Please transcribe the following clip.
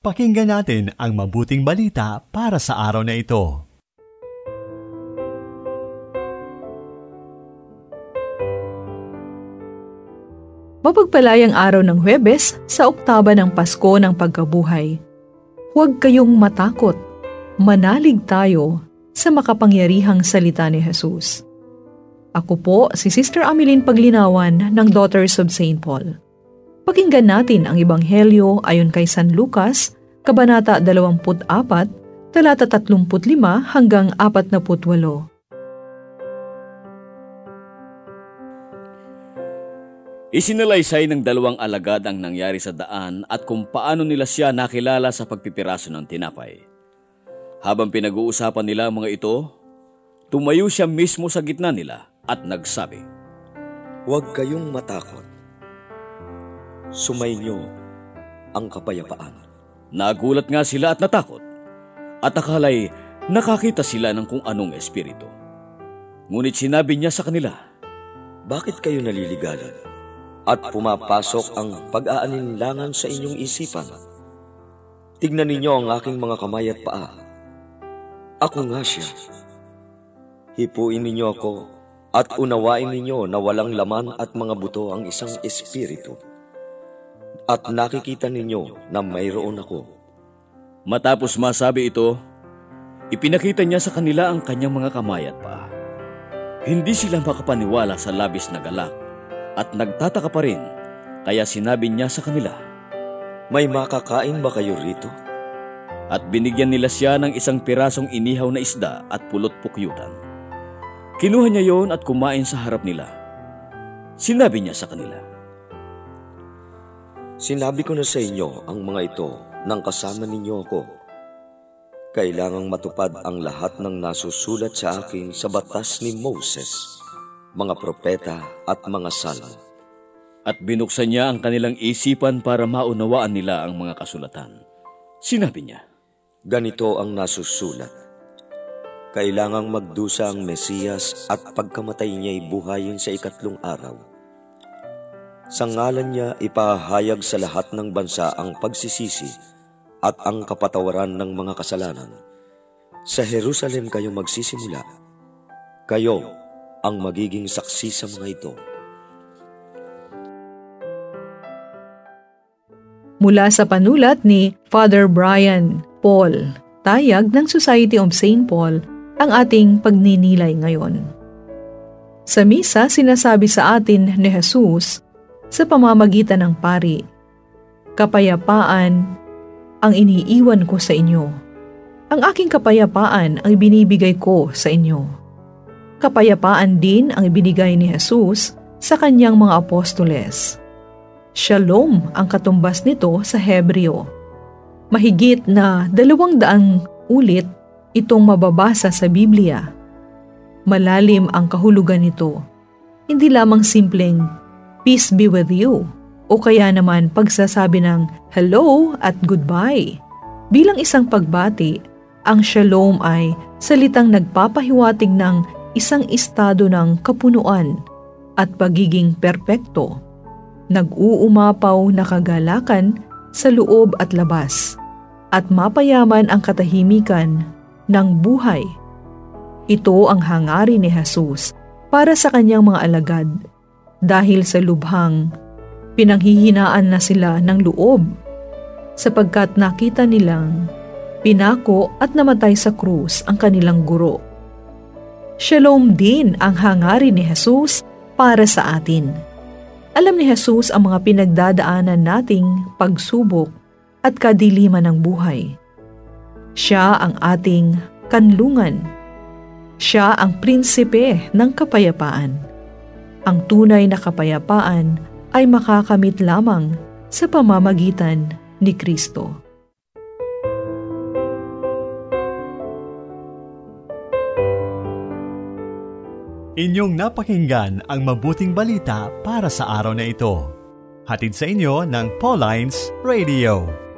Pakinggan natin ang mabuting balita para sa araw na ito. Mapagpalayang araw ng Huwebes sa oktaba ng Pasko ng Pagkabuhay. Huwag kayong matakot. Manalig tayo sa makapangyarihang salita ni Jesus. Ako po si Sister Ameline Paglinawan ng Daughters of St. Paul. Pakinggan natin ang Ebanghelyo ayon kay San Lucas, Kabanata 24, talata 35 hanggang 48. Isinalaysay ng dalawang alagad ang nangyari sa daan at kung paano nila siya nakilala sa pagpipiraso ng tinapay. Habang pinag-uusapan nila ang mga ito, tumayo siya mismo sa gitna nila at nagsabi, Huwag kayong matakot. Sumainyo ang kapayapaan. Nagulat nga sila at natakot at akalay nakakita sila ng kung anong espiritu. Ngunit sinabi niya sa kanila, Bakit kayo naliligalan? At pumapasok ang pag-aalinlangan sa inyong isipan. Tignan ninyo ang aking mga kamay at paa. Ako nga siya. Hipuin ninyo ako at unawain ninyo na walang laman at mga buto ang isang espiritu. At nakikita ninyo na mayroon ako. Matapos masabi ito, ipinakita niya sa kanila ang kanyang mga kamay at paa. Hindi sila makapaniwala sa labis na galak at nagtataka pa rin kaya sinabi niya sa kanila, May makakain ba kayo rito? At binigyan nila siya ng isang pirasong inihaw na isda at pulot pukyutan. Kinuha niya yon at kumain sa harap nila. Sinabi niya sa kanila, Sinabi ko na sa inyo ang mga ito nang kasama ninyo ako. Kailangang matupad ang lahat ng nasusulat sa akin sa batas ni Moses mga propeta at mga salmo. At binuksan niya ang kanilang isipan para maunawaan nila ang mga kasulatan. Sinabi niya, Ganito ang nasusulat. Kailangang magdusa ang Mesiyas at pagkamatay niya'y buhayin sa ikatlong araw. Sa ngalan niya ipahayag sa lahat ng bansa ang pagsisisi at ang kapatawaran ng mga kasalanan. Sa Jerusalem kayo magsisimula. Kayo ang magiging saksi sa mga ito. Mula sa panulat ni Father Brian Paul, tayag ng Society of St. Paul, ang ating pagninilay ngayon. Sa misa, sinasabi sa atin ni Jesus sa pamamagitan ng pari, Kapayapaan ang iniiwan ko sa inyo. Ang aking kapayapaan ang binibigay ko sa inyo Kapayapaan din ang ibinigay ni Jesus sa kanyang mga apostoles. Shalom ang katumbas nito sa Hebreo. Mahigit na dalawang daang ulit itong mababasa sa Biblia. Malalim ang kahulugan nito. Hindi lamang simpleng, Peace be with you, o kaya naman pagsasabi ng hello at goodbye. Bilang isang pagbati, ang shalom ay salitang nagpapahiwatig ng isang estado ng kapunuan at pagiging perpekto, nag-uumapaw na kagalakan sa loob at labas, at mapayaman ang katahimikan ng buhay. Ito ang hangarin ni Jesus para sa kanyang mga alagad dahil sa lubhang pinanghihinaan na sila ng loob sapagkat nakita nilang pinako at namatay sa krus ang kanilang guro Shalom din ang hangarin ni Jesus para sa atin. Alam ni Jesus ang mga pinagdadaanan nating pagsubok at kadiliman ng buhay. Siya ang ating kanlungan. Siya ang prinsipe ng kapayapaan. Ang tunay na kapayapaan ay makakamit lamang sa pamamagitan ni Kristo. Inyong napakinggan ang mabuting balita para sa araw na ito. Hatid sa inyo ng Pauline's Radio.